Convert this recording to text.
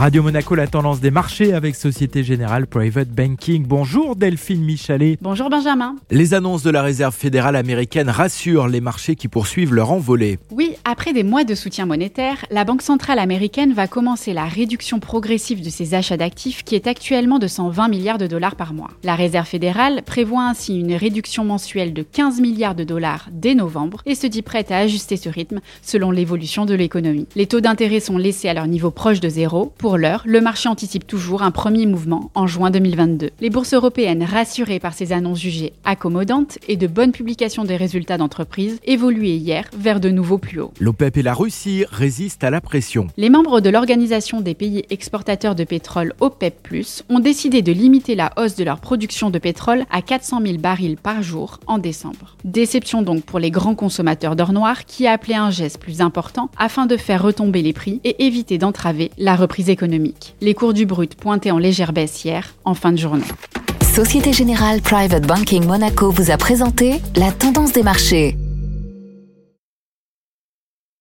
Radio Monaco, la tendance des marchés avec Société Générale Private Banking. Bonjour Delphine Michalet. Bonjour Benjamin. Les annonces de la Réserve fédérale américaine rassurent les marchés qui poursuivent leur envolée. Oui, après des mois de soutien monétaire, la Banque centrale américaine va commencer la réduction progressive de ses achats d'actifs qui est actuellement de 120 milliards de dollars par mois. La Réserve fédérale prévoit ainsi une réduction mensuelle de 15 milliards de dollars dès novembre et se dit prête à ajuster ce rythme selon l'évolution de l'économie. Les taux d'intérêt sont laissés à leur niveau proche de zéro. Pour l'heure, le marché anticipe toujours un premier mouvement en juin 2022. Les bourses européennes, rassurées par ces annonces jugées accommodantes et de bonnes publications des résultats d'entreprise, évoluaient hier vers de nouveaux plus hauts. L'OPEP et la Russie résistent à la pression. Les membres de l'Organisation des pays exportateurs de pétrole OPEP+, ont décidé de limiter la hausse de leur production de pétrole à 400 000 barils par jour en décembre. Déception donc pour les grands consommateurs d'or noir qui appelaient un geste plus important afin de faire retomber les prix et éviter d'entraver la reprise Les cours du brut pointaient en légère baisse hier, en fin de journée. Société Générale Private Banking Monaco vous a présenté la tendance des marchés.